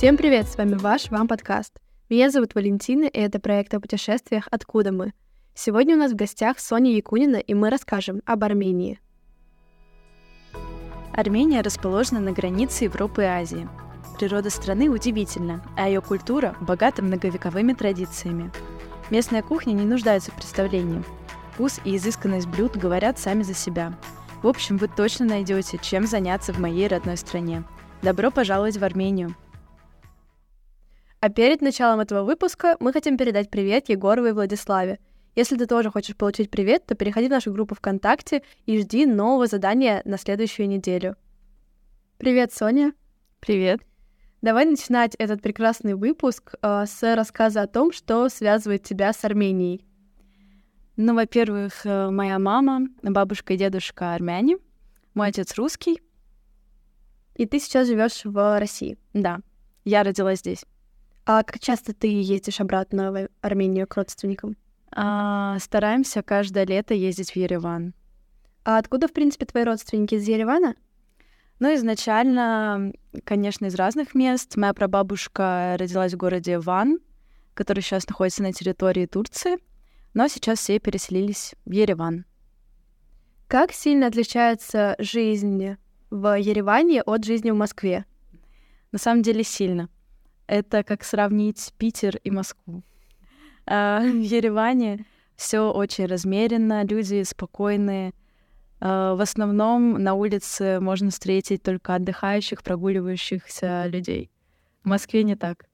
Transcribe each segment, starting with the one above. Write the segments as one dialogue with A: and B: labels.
A: Всем привет, с вами ваш Вам подкаст. Меня зовут Валентина, и это проект о путешествиях «Откуда мы?». Сегодня у нас в гостях Соня Якунина, и мы расскажем об Армении.
B: Армения расположена на границе Европы и Азии. Природа страны удивительна, а ее культура богата многовековыми традициями. Местная кухня не нуждается в представлении. Вкус и изысканность блюд говорят сами за себя. В общем, вы точно найдете, чем заняться в моей родной стране. Добро пожаловать в Армению!
A: А перед началом этого выпуска мы хотим передать привет Егоровой Владиславе. Если ты тоже хочешь получить привет, то переходи в нашу группу ВКонтакте и жди нового задания на следующую неделю. Привет, Соня.
B: Привет.
A: Давай начинать этот прекрасный выпуск э, с рассказа о том, что связывает тебя с Арменией.
B: Ну, во-первых, э, моя мама, бабушка и дедушка армяне, мой отец русский.
A: И ты сейчас живешь в России?
B: Да, я родилась здесь.
A: А как часто ты ездишь обратно в Армению к родственникам?
B: А, стараемся каждое лето ездить в Ереван.
A: А откуда, в принципе, твои родственники из Еревана?
B: Ну, изначально, конечно, из разных мест. Моя прабабушка родилась в городе Ван, который сейчас находится на территории Турции, но сейчас все переселились в Ереван.
A: Как сильно отличается жизнь в Ереване от жизни в Москве?
B: На самом деле сильно. Это как сравнить Питер и Москву. А, в Ереване все очень размеренно, люди спокойные. А, в основном на улице можно встретить только отдыхающих, прогуливающихся людей. В Москве не так.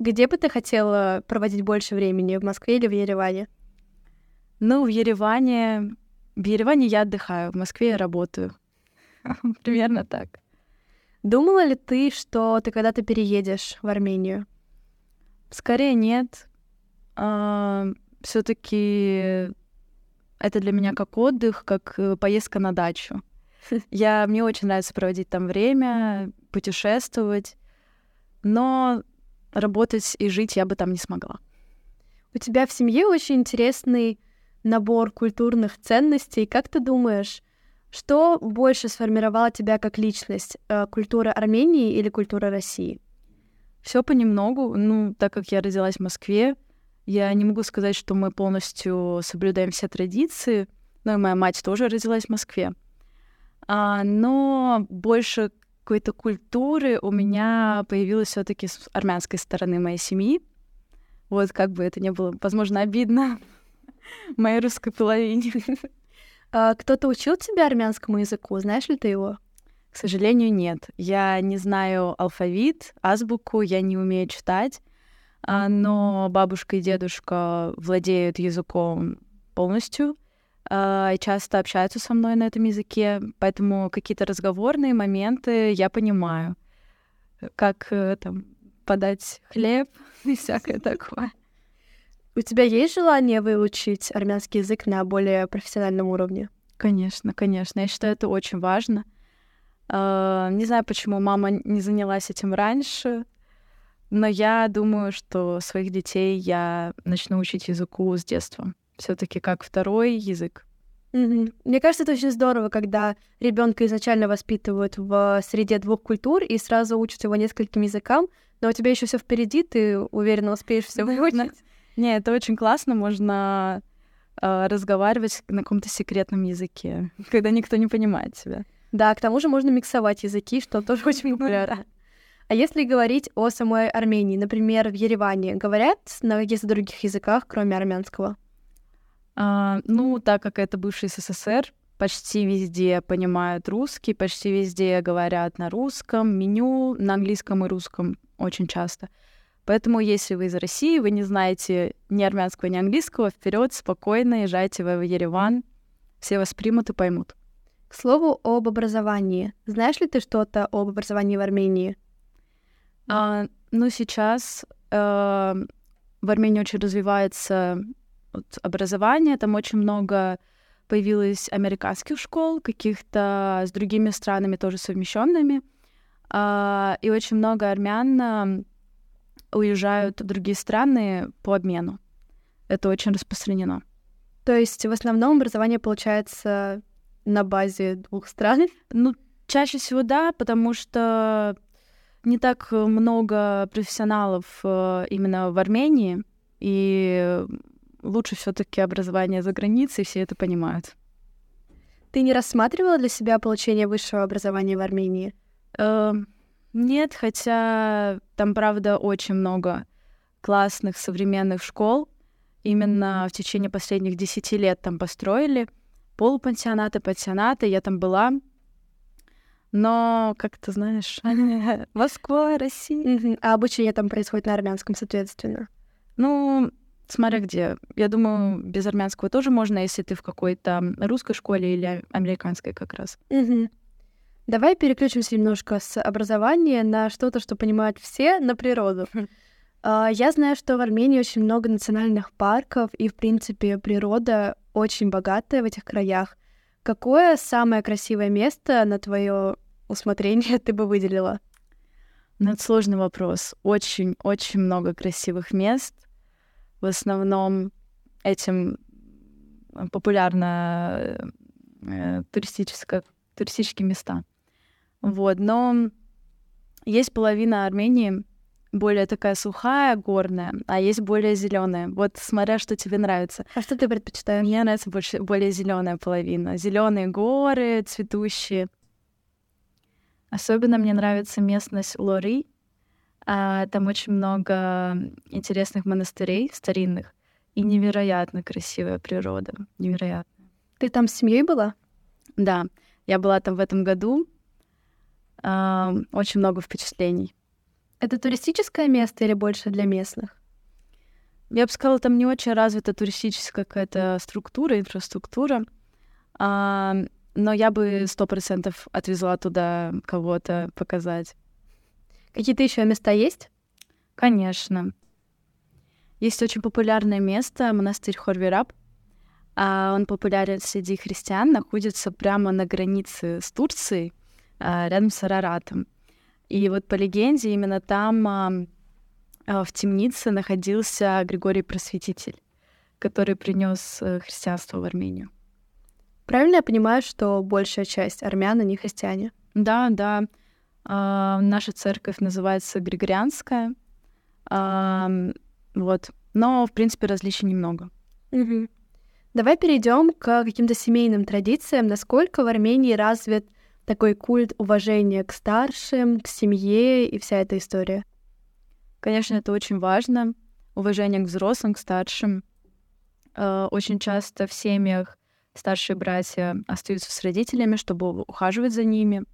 A: Где бы ты хотела проводить больше времени, в Москве или в Ереване?
B: Ну, в Ереване... В Ереване я отдыхаю, в Москве я работаю. Примерно так.
A: Думала ли ты, что ты когда-то переедешь в Армению?
B: Скорее нет. А, Все-таки это для меня как отдых, как э, поездка на дачу. Я, мне очень нравится проводить там время, путешествовать, но работать и жить я бы там не смогла.
A: У тебя в семье очень интересный набор культурных ценностей. Как ты думаешь, что больше сформировало тебя как личность? Э, культура Армении или культура России?
B: Все понемногу. Ну, так как я родилась в Москве, я не могу сказать, что мы полностью соблюдаем все традиции. Ну и моя мать тоже родилась в Москве. А, но больше какой-то культуры у меня появилась все-таки с армянской стороны моей семьи. Вот как бы это не было, возможно, обидно моей русской половине.
A: А, кто-то учил тебя армянскому языку? Знаешь ли ты его?
B: К сожалению, нет. Я не знаю алфавит, азбуку, я не умею читать, а, но бабушка и дедушка владеют языком полностью а, и часто общаются со мной на этом языке, поэтому какие-то разговорные моменты я понимаю, как э, там подать хлеб и всякое такое.
A: У тебя есть желание выучить армянский язык на более профессиональном уровне?
B: Конечно, конечно. Я считаю, это очень важно. Uh, не знаю, почему мама не занялась этим раньше, но я думаю, что своих детей я начну учить языку с детства. Все-таки как второй язык.
A: Mm-hmm. Мне кажется, это очень здорово, когда ребенка изначально воспитывают в среде двух культур и сразу учат его нескольким языкам, но у тебя еще все впереди, ты уверенно успеешь все выучить.
B: Не, это очень классно, можно э, разговаривать на каком-то секретном языке, когда никто не понимает тебя.
A: Да, к тому же можно миксовать языки, что тоже очень популярно. А если говорить о самой Армении, например, в Ереване, говорят на каких-то других языках, кроме армянского?
B: А, ну, так как это бывший СССР, почти везде понимают русский, почти везде говорят на русском, меню на английском и русском очень часто. Поэтому, если вы из России, вы не знаете ни армянского, ни английского, вперед, спокойно езжайте в Ереван. Все вас примут и поймут.
A: К слову об образовании. Знаешь ли ты что-то об образовании в Армении?
B: А, ну, сейчас э, в Армении очень развивается вот, образование, там очень много появилось американских школ, каких-то с другими странами тоже совмещенными. А, и очень много армян уезжают в другие страны по обмену. Это очень распространено.
A: То есть в основном образование получается на базе двух стран?
B: Ну, чаще всего да, потому что не так много профессионалов э, именно в Армении, и лучше все-таки образование за границей, все это понимают.
A: Ты не рассматривала для себя получение высшего образования в Армении?
B: Нет, хотя там, правда, очень много классных современных школ. Именно в течение последних десяти лет там построили полупансионаты, пансионаты. Я там была. Но, как ты знаешь, Москва, Россия.
A: А обучение там происходит на армянском, соответственно?
B: Ну, смотря где. Я думаю, без армянского тоже можно, если ты в какой-то русской школе или американской как раз.
A: Давай переключимся немножко с образования на что-то, что понимают все, на природу. А, я знаю, что в Армении очень много национальных парков, и, в принципе, природа очень богатая в этих краях. Какое самое красивое место на твое усмотрение ты бы выделила?
B: Ну, это сложный вопрос. Очень-очень много красивых мест. В основном этим популярно э, туристическое, туристические места. Вот, но есть половина Армении, более такая сухая, горная, а есть более зеленая. Вот смотря, что тебе нравится.
A: А что ты предпочитаешь?
B: Мне нравится больше более зеленая половина. Зеленые горы, цветущие. Особенно мне нравится местность Лори. А, там очень много интересных монастырей старинных и невероятно красивая природа. Невероятно.
A: Ты там с семьей была?
B: Да, я была там в этом году. А, очень много впечатлений.
A: Это туристическое место или больше для местных?
B: Я бы сказала, там не очень развита туристическая какая-то структура, инфраструктура. А, но я бы сто процентов отвезла туда кого-то показать.
A: Какие-то еще места есть?
B: Конечно. Есть очень популярное место, монастырь Хорвираб. А он популярен среди христиан, находится прямо на границе с Турцией, рядом с Араратом. И вот по легенде именно там а, а, в темнице находился Григорий Просветитель, который принес э, христианство в Армению.
A: Правильно я понимаю, что большая часть армян, они христиане?
B: Да, да. А, наша церковь называется Григорианская. А, вот. Но, в принципе, различий немного.
A: Угу. Давай перейдем к каким-то семейным традициям. Насколько в Армении развит такой культ уважения к старшим, к семье и вся эта история.
B: Конечно, это очень важно. Уважение к взрослым, к старшим. Э, очень часто в семьях старшие братья остаются с родителями, чтобы ухаживать за ними.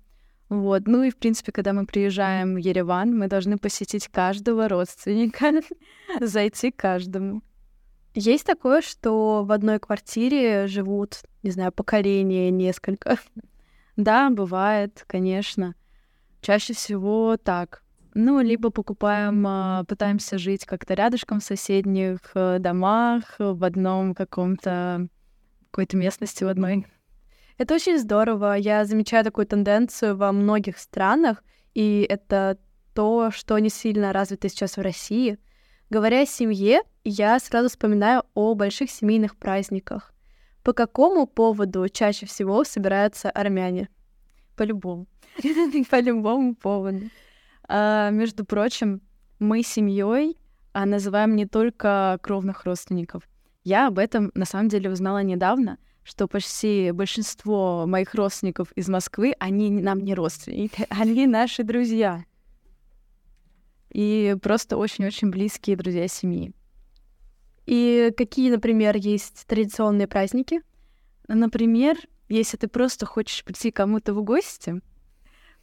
B: Вот. Ну и, в принципе, когда мы приезжаем в Ереван, мы должны посетить каждого родственника, зайти к каждому.
A: Есть такое, что в одной квартире живут, не знаю, поколения несколько?
B: Да, бывает, конечно. Чаще всего так. Ну, либо покупаем, а, пытаемся жить как-то рядышком в соседних э, домах, в одном каком-то какой-то местности в одной.
A: Это очень здорово. Я замечаю такую тенденцию во многих странах, и это то, что не сильно развито сейчас в России. Говоря о семье, я сразу вспоминаю о больших семейных праздниках. По какому поводу чаще всего собираются армяне?
B: По-любому. По любому поводу. А, между прочим, мы семьей а, называем не только кровных родственников. Я об этом на самом деле узнала недавно, что почти большинство моих родственников из Москвы, они нам не родственники, они наши друзья. И просто очень-очень близкие друзья семьи.
A: И какие, например, есть традиционные праздники?
B: Например, если ты просто хочешь прийти кому-то в гости,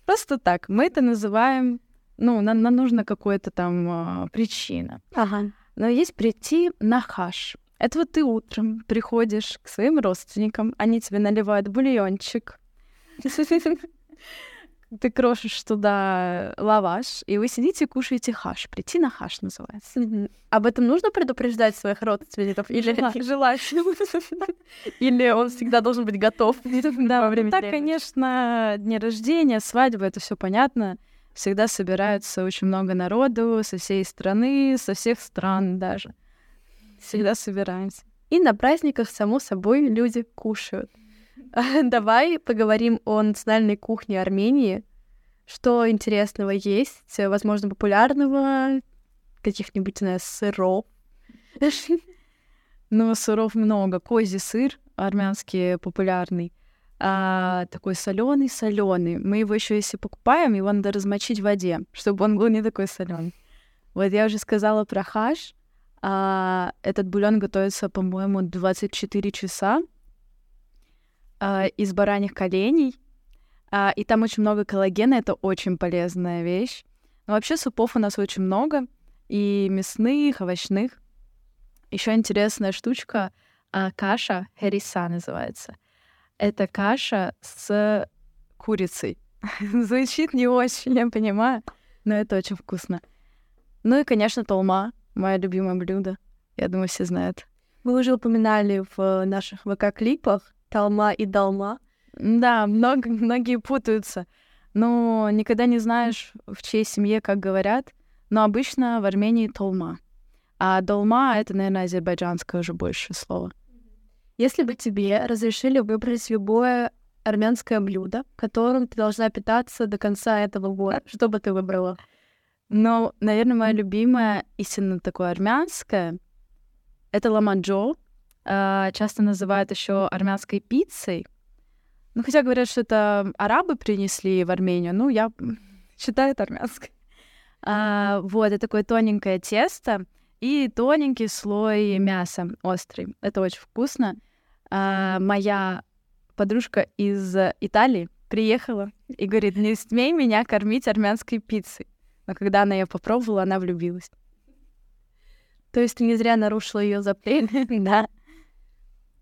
B: просто так, мы это называем, ну, нам, нам нужно какая-то там э, причина.
A: Ага.
B: Но есть прийти на хаш. Это вот ты утром приходишь к своим родственникам, они тебе наливают бульончик, ты крошишь туда лаваш, и вы сидите и кушаете хаш. Прийти на хаш называется.
A: Mm-hmm. Об этом нужно предупреждать своих родственников? Или
B: желательно?
A: Или он всегда должен быть готов
B: во время Так, конечно, дни рождения, свадьбы, это все понятно. Всегда собираются очень много народу со всей страны, со всех стран даже. Всегда собираемся.
A: И на праздниках, само собой, люди кушают. Давай поговорим о национальной кухне Армении. Что интересного есть, возможно, популярного, каких-нибудь, не знаю, сыров?
B: Ну, сыров много. Козий сыр армянский популярный. А, такой соленый, соленый. Мы его еще если покупаем, его надо размочить в воде, чтобы он был не такой соленый. Вот я уже сказала про хаш. А, этот бульон готовится, по-моему, 24 часа а, из бараньих коленей. А, и там очень много коллагена, это очень полезная вещь. Но вообще супов у нас очень много, и мясных, овощных. Еще интересная штучка а, каша хериса называется. Это каша с курицей. Звучит не очень, я понимаю, но это очень вкусно. Ну и, конечно, толма, мое любимое блюдо. Я думаю, все знают.
A: Мы уже упоминали в наших ВК-клипах толма и долма.
B: Да, много, многие путаются. Но никогда не знаешь, в чьей семье как говорят. Но обычно в Армении толма. А долма — это, наверное, азербайджанское уже больше слово.
A: Если бы тебе разрешили выбрать любое армянское блюдо, которым ты должна питаться до конца этого года, что бы ты выбрала?
B: Ну, наверное, моя любимая, истинно такое армянское, это ламаджо. А, часто называют еще армянской пиццей. Ну, хотя говорят, что это арабы принесли в Армению, ну, я считаю это армянской. А, вот, это такое тоненькое тесто и тоненький слой мяса острый. Это очень вкусно. А, моя подружка из Италии приехала и говорит, не смей меня кормить армянской пиццей. Но когда она ее попробовала, она влюбилась.
A: То есть ты не зря нарушила ее запрет,
B: да.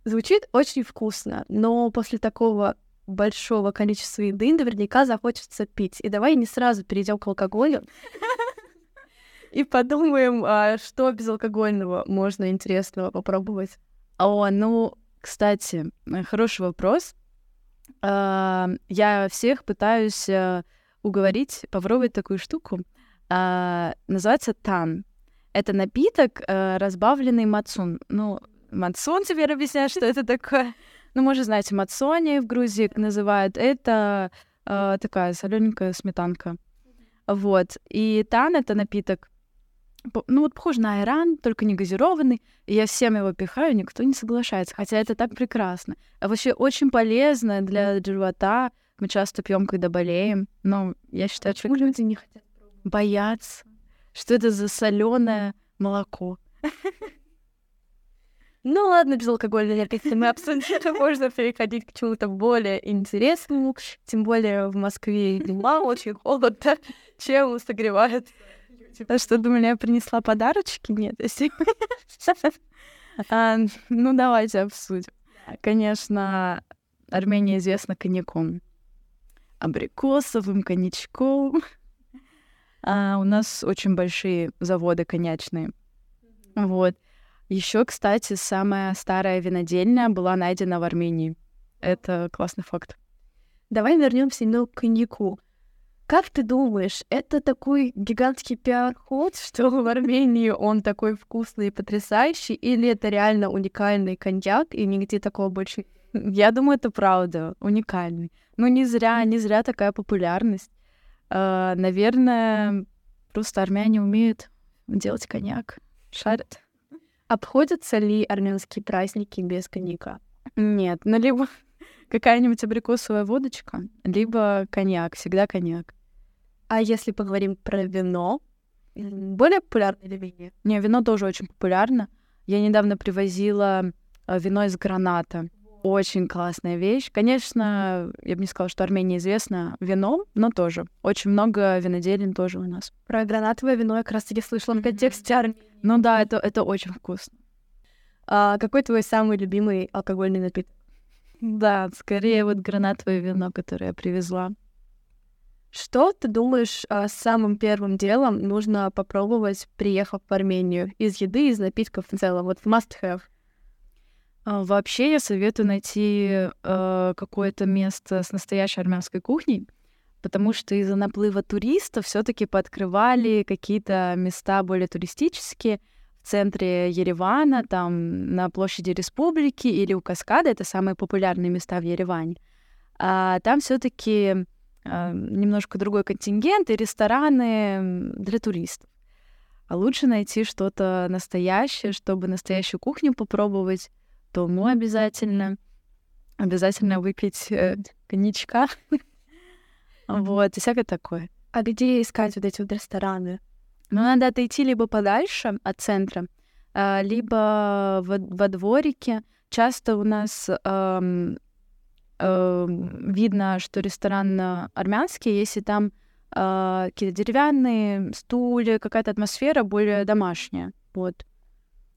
A: Звучит очень вкусно, но после такого большого количества еды наверняка захочется пить. И давай не сразу перейдем к алкоголю и подумаем, а что безалкогольного можно интересного попробовать.
B: О, ну, кстати, хороший вопрос. А, я всех пытаюсь э, уговорить попробовать такую штуку. А, называется тан. Это напиток, э, разбавленный мацун. Ну, мацун теперь объясняю, что это такое. Ну, может, знаете, мацони в Грузии называют. Это э, такая солененькая сметанка. Вот. И тан — это напиток, ну вот похож на айран, только не газированный. И я всем его пихаю, никто не соглашается. Хотя это так прекрасно. А вообще очень полезно для живота. Мы часто пьем, когда болеем. Но я считаю,
A: что люди не хотят
B: боятся, что это за соленое молоко.
A: Ну ладно, безалкогольный напитки мы обсудили, можно переходить к чему-то более интересному. Тем более в Москве зима очень холодно, чем согревает
B: Типа, что думали, я принесла подарочки? Нет, если... а, ну, давайте обсудим. Конечно, Армения известна коньяком. Абрикосовым коньячком. А у нас очень большие заводы коньячные. Вот. Еще, кстати, самая старая винодельня была найдена в Армении. Это классный факт.
A: Давай вернемся немного к коньяку. Как ты думаешь, это такой гигантский пиар-ход, что в Армении он такой вкусный и потрясающий, или это реально уникальный коньяк, и нигде такого больше
B: Я думаю, это правда, уникальный. Ну, не зря, не зря такая популярность. Uh, наверное, просто армяне умеют делать коньяк, шарят.
A: Обходятся ли армянские праздники без коньяка?
B: Нет, ну либо какая-нибудь абрикосовая водочка, либо коньяк, всегда коньяк.
A: А если поговорим про вино, более популярное или менее?
B: Не, вино тоже очень популярно. Я недавно привозила э, вино из граната. Очень классная вещь. Конечно, я бы не сказала, что Армения известна вином, но тоже. Очень много виноделин тоже у нас.
A: Про гранатовое вино я как раз таки слышала в контексте Армении.
B: Ну да, это, это очень вкусно.
A: А какой твой самый любимый алкогольный напиток?
B: Да, скорее вот гранатовое вино, которое я привезла.
A: Что ты думаешь, а, самым первым делом нужно попробовать, приехав в Армению? Из еды, из напитков в целом, вот must-have.
B: А, вообще я советую найти э, какое-то место с настоящей армянской кухней, потому что из-за наплыва туристов все-таки пооткрывали какие-то места более туристические, в центре Еревана, там на площади Республики или у Каскада, это самые популярные места в Ереване. А там все-таки э, немножко другой контингент и рестораны для туристов. А лучше найти что-то настоящее, чтобы настоящую кухню попробовать, то мы обязательно, обязательно выпить э, коньячка. Вот, и всякое такое.
A: А где искать вот эти вот рестораны?
B: Ну, надо отойти либо подальше от центра, а, либо во, во дворике. Часто у нас эм, эм, видно, что ресторан армянский, если там э, какие-то деревянные стулья, какая-то атмосфера более домашняя. Вот.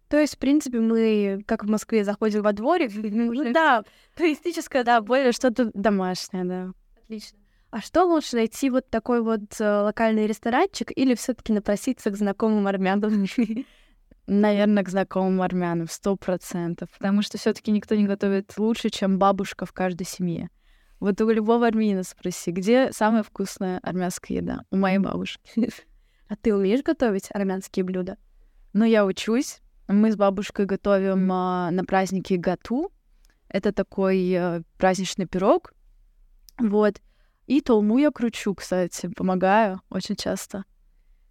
A: То есть, в принципе, мы, как в Москве, заходим во дворик.
B: Ну да, туристическое, да, более что-то домашнее, да.
A: Отлично. А что лучше найти вот такой вот э, локальный ресторанчик или все таки напроситься к знакомым армянам?
B: Наверное, к знакомым армянам, сто процентов. Потому что все таки никто не готовит лучше, чем бабушка в каждой семье. Вот у любого армянина спроси, где самая вкусная армянская еда? У моей бабушки.
A: А ты умеешь готовить армянские блюда?
B: Ну, я учусь. Мы с бабушкой готовим а, на празднике гату. Это такой а, праздничный пирог. Вот. И толму я кручу, кстати, помогаю очень часто.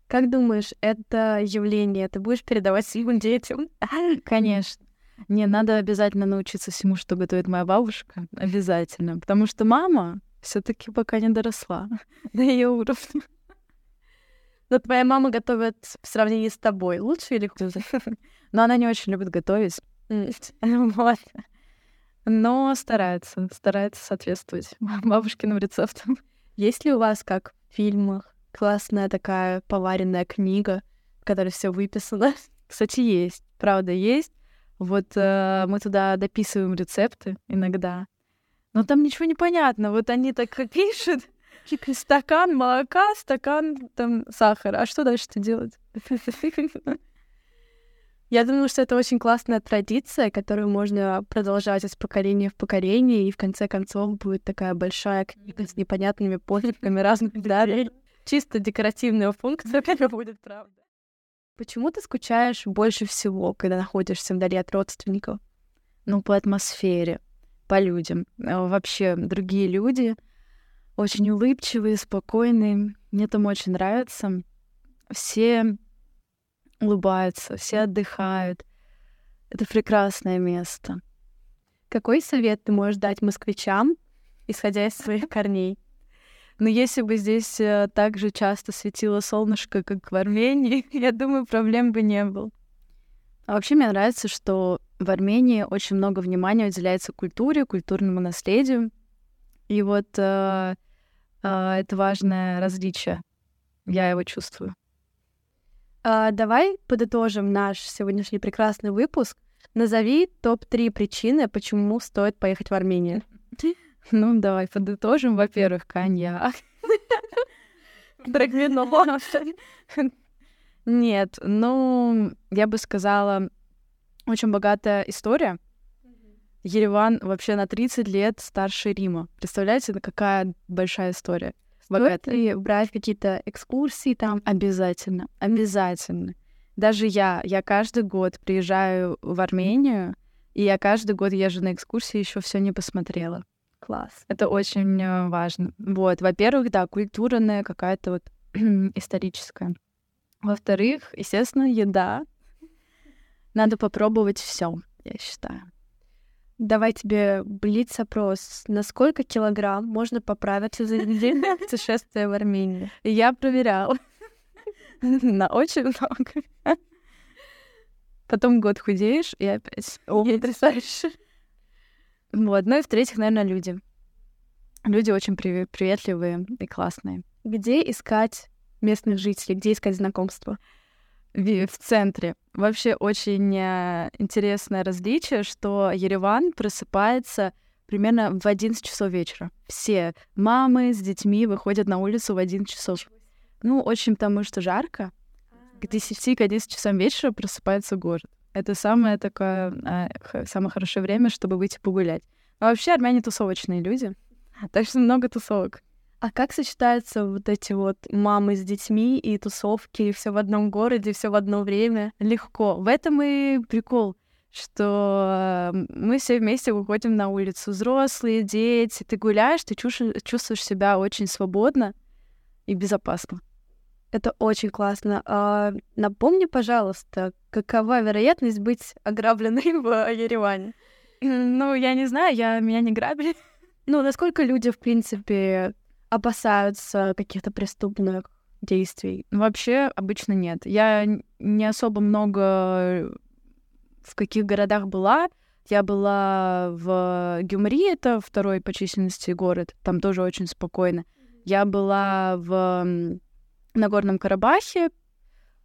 A: Как думаешь, это явление ты будешь передавать своим детям?
B: Конечно. Не, надо обязательно научиться всему, что готовит моя бабушка. Обязательно. Потому что мама все таки пока не доросла до ее уровня.
A: Но твоя мама готовит в сравнении с тобой лучше или хуже?
B: Но она не очень любит готовить. Вот. Но старается, старается соответствовать бабушкиным рецептам.
A: Есть ли у вас, как в фильмах, классная такая поваренная книга, в которой все выписано?
B: Кстати, есть. Правда, есть. Вот э, мы туда дописываем рецепты иногда. Но там ничего не понятно. Вот они так пишут. Стакан молока, стакан там сахара. А что дальше-то делать?
A: Я думаю, что это очень классная традиция, которую можно продолжать из поколения в поколение, и в конце концов будет такая большая книга с непонятными подписями разных дарей. Чисто декоративная функция, это будет правда. Почему ты скучаешь больше всего, когда находишься вдали от родственников?
B: Ну, по атмосфере, по людям. А вообще, другие люди очень улыбчивые, спокойные. Мне там очень нравится. Все улыбаются, все отдыхают. Это прекрасное место.
A: Какой совет ты можешь дать москвичам, исходя из своих корней?
B: Но если бы здесь э, так же часто светило солнышко, как в Армении, я думаю, проблем бы не было. А вообще мне нравится, что в Армении очень много внимания уделяется культуре, культурному наследию. И вот э, это важное различие. Я его чувствую.
A: А, давай подытожим наш сегодняшний прекрасный выпуск. Назови топ-3 причины, почему стоит поехать в Армению.
B: Ну, давай подытожим. Во-первых, коньяк. Нет, ну, я бы сказала, очень богатая история. Ереван вообще на 30 лет старше Рима. Представляете, какая большая история?
A: Стоит ли брать какие-то экскурсии там?
B: Обязательно, обязательно. Даже я, я каждый год приезжаю в Армению, и я каждый год езжу на экскурсии, еще все не посмотрела.
A: Класс.
B: Это очень э, важно. Вот, во-первых, да, культурная какая-то вот историческая. Во-вторых, естественно, еда. Надо попробовать все, я считаю.
A: Давай тебе блиц-опрос. На сколько килограмм можно поправиться за длительное путешествие в Армению?
B: Я проверяла. На очень много. Потом год худеешь и опять.
A: Потрясающе.
B: Вот. Ну и в-третьих, наверное, люди. Люди очень приветливые и классные.
A: Где искать местных жителей? Где искать знакомства?
B: В, центре. Вообще очень э, интересное различие, что Ереван просыпается примерно в 11 часов вечера. Все мамы с детьми выходят на улицу в 11 часов. Ну, очень потому что жарко. К 10 к 11 часам вечера просыпается город. Это самое такое, э, самое хорошее время, чтобы выйти погулять. А вообще армяне тусовочные люди, так что много тусовок.
A: А как сочетаются вот эти вот мамы с детьми и тусовки, и все в одном городе, все в одно время?
B: Легко. В этом и прикол, что мы все вместе выходим на улицу, взрослые, дети, ты гуляешь, ты чувствуешь себя очень свободно и безопасно.
A: Это очень классно. А, напомни, пожалуйста, какова вероятность быть ограбленной в Ереване?
B: Ну, я не знаю, я меня не грабили.
A: Ну, насколько люди, в принципе, опасаются каких-то преступных действий?
B: Вообще обычно нет. Я не особо много в каких городах была. Я была в Гюмри, это второй по численности город, там тоже очень спокойно. Я была в Нагорном Карабахе,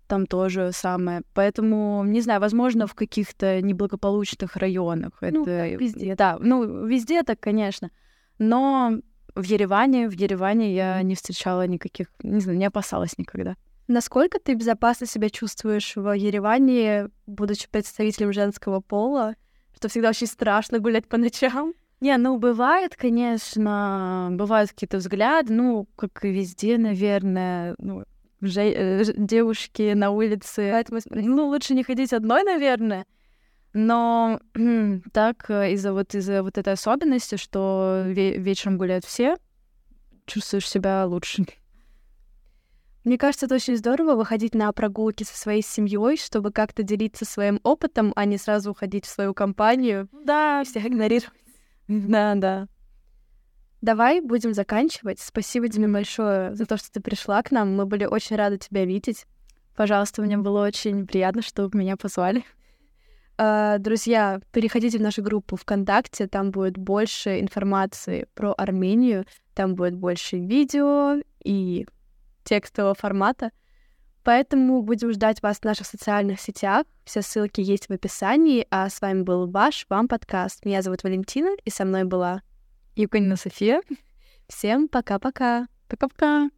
B: там тоже самое. Поэтому, не знаю, возможно, в каких-то неблагополучных районах.
A: Ну, это везде.
B: Да, ну, везде так, конечно. Но в Ереване, в Ереване я не встречала никаких, не знаю, не опасалась никогда.
A: Насколько ты безопасно себя чувствуешь в Ереване, будучи представителем женского пола? Что всегда очень страшно гулять по ночам?
B: Не, ну бывает, конечно, бывают какие-то взгляды, ну, как и везде, наверное, ну, же, э, девушки на улице, ну, лучше не ходить одной, наверное, но так э, из-за вот из-за вот этой особенности, что ве- вечером гуляют все, чувствуешь себя лучше.
A: Мне кажется, это очень здорово выходить на прогулки со своей семьей, чтобы как-то делиться своим опытом, а не сразу уходить в свою компанию.
B: Да,
A: всех игнорировать.
B: Да, да.
A: Давай будем заканчивать. Спасибо тебе большое за то, что ты пришла к нам. Мы были очень рады тебя видеть.
B: Пожалуйста, мне было очень приятно, что меня позвали.
A: Uh, друзья, переходите в нашу группу ВКонтакте, там будет больше информации про Армению, там будет больше видео и текстового формата. Поэтому будем ждать вас в наших социальных сетях. Все ссылки есть в описании. А с вами был ваш Вам подкаст. Меня зовут Валентина, и со мной была
B: Евгения София.
A: Всем пока-пока.
B: Пока-пока.